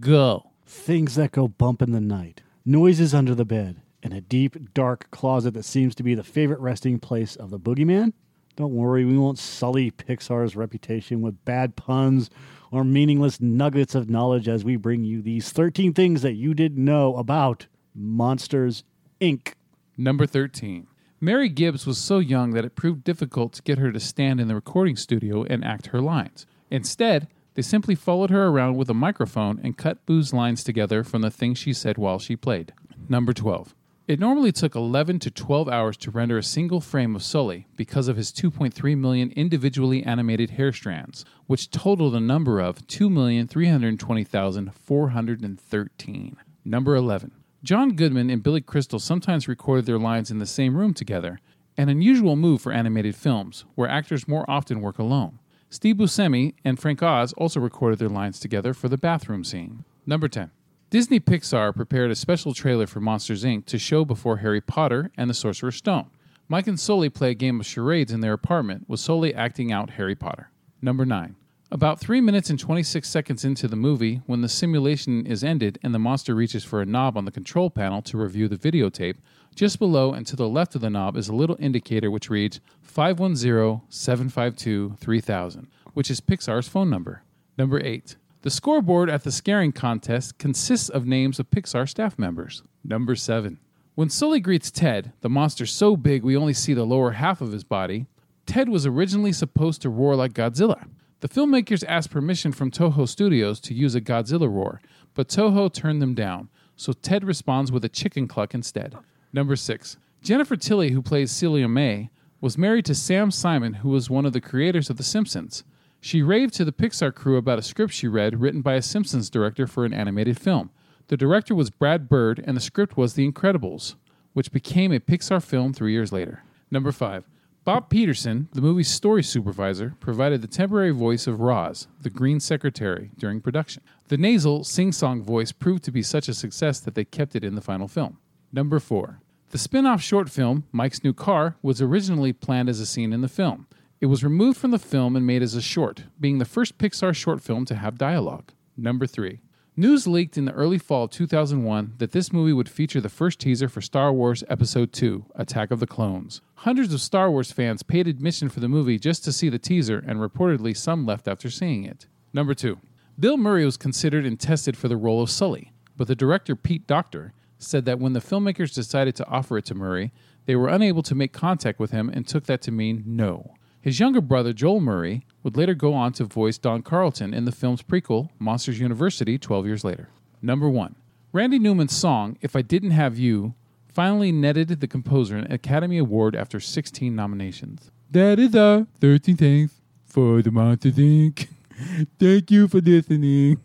Go. Things that go bump in the night, noises under the bed, and a deep, dark closet that seems to be the favorite resting place of the boogeyman? Don't worry, we won't sully Pixar's reputation with bad puns or meaningless nuggets of knowledge as we bring you these 13 things that you didn't know about Monsters, Inc. Number 13. Mary Gibbs was so young that it proved difficult to get her to stand in the recording studio and act her lines. Instead, they simply followed her around with a microphone and cut Boo's lines together from the things she said while she played. Number 12. It normally took 11 to 12 hours to render a single frame of Sully because of his 2.3 million individually animated hair strands, which totaled a number of 2,320,413. Number 11. John Goodman and Billy Crystal sometimes recorded their lines in the same room together, an unusual move for animated films, where actors more often work alone. Steve Buscemi and Frank Oz also recorded their lines together for the bathroom scene. Number 10. Disney Pixar prepared a special trailer for Monsters Inc. to show before Harry Potter and the Sorcerer's Stone. Mike and Sully play a game of charades in their apartment, with Sully acting out Harry Potter. Number 9. About 3 minutes and 26 seconds into the movie, when the simulation is ended and the monster reaches for a knob on the control panel to review the videotape, just below and to the left of the knob is a little indicator which reads 510 752 3000, which is Pixar's phone number. Number 8. The scoreboard at the scaring contest consists of names of Pixar staff members. Number 7. When Sully greets Ted, the monster so big we only see the lower half of his body, Ted was originally supposed to roar like Godzilla. The filmmakers asked permission from Toho Studios to use a Godzilla roar, but Toho turned them down, so Ted responds with a chicken cluck instead. Number 6. Jennifer Tilly, who plays Celia Mae, was married to Sam Simon, who was one of the creators of The Simpsons. She raved to the Pixar crew about a script she read written by a Simpsons director for an animated film. The director was Brad Bird, and the script was The Incredibles, which became a Pixar film three years later. Number 5. Bob Peterson, the movie's story supervisor, provided the temporary voice of Roz, the Green Secretary, during production. The nasal, sing song voice proved to be such a success that they kept it in the final film. Number 4. The spin off short film, Mike's New Car, was originally planned as a scene in the film. It was removed from the film and made as a short, being the first Pixar short film to have dialogue. Number 3. News leaked in the early fall of 2001 that this movie would feature the first teaser for Star Wars Episode 2 Attack of the Clones. Hundreds of Star Wars fans paid admission for the movie just to see the teaser, and reportedly some left after seeing it. Number 2. Bill Murray was considered and tested for the role of Sully, but the director Pete Docter said that when the filmmakers decided to offer it to Murray, they were unable to make contact with him and took that to mean no. His younger brother, Joel Murray, would later go on to voice Don Carlton in the film's prequel, Monsters University, 12 years later. Number 1. Randy Newman's song, If I Didn't Have You, finally netted the composer an Academy Award after 16 nominations. That is our 13th for the Monsters Inc. Thank you for listening.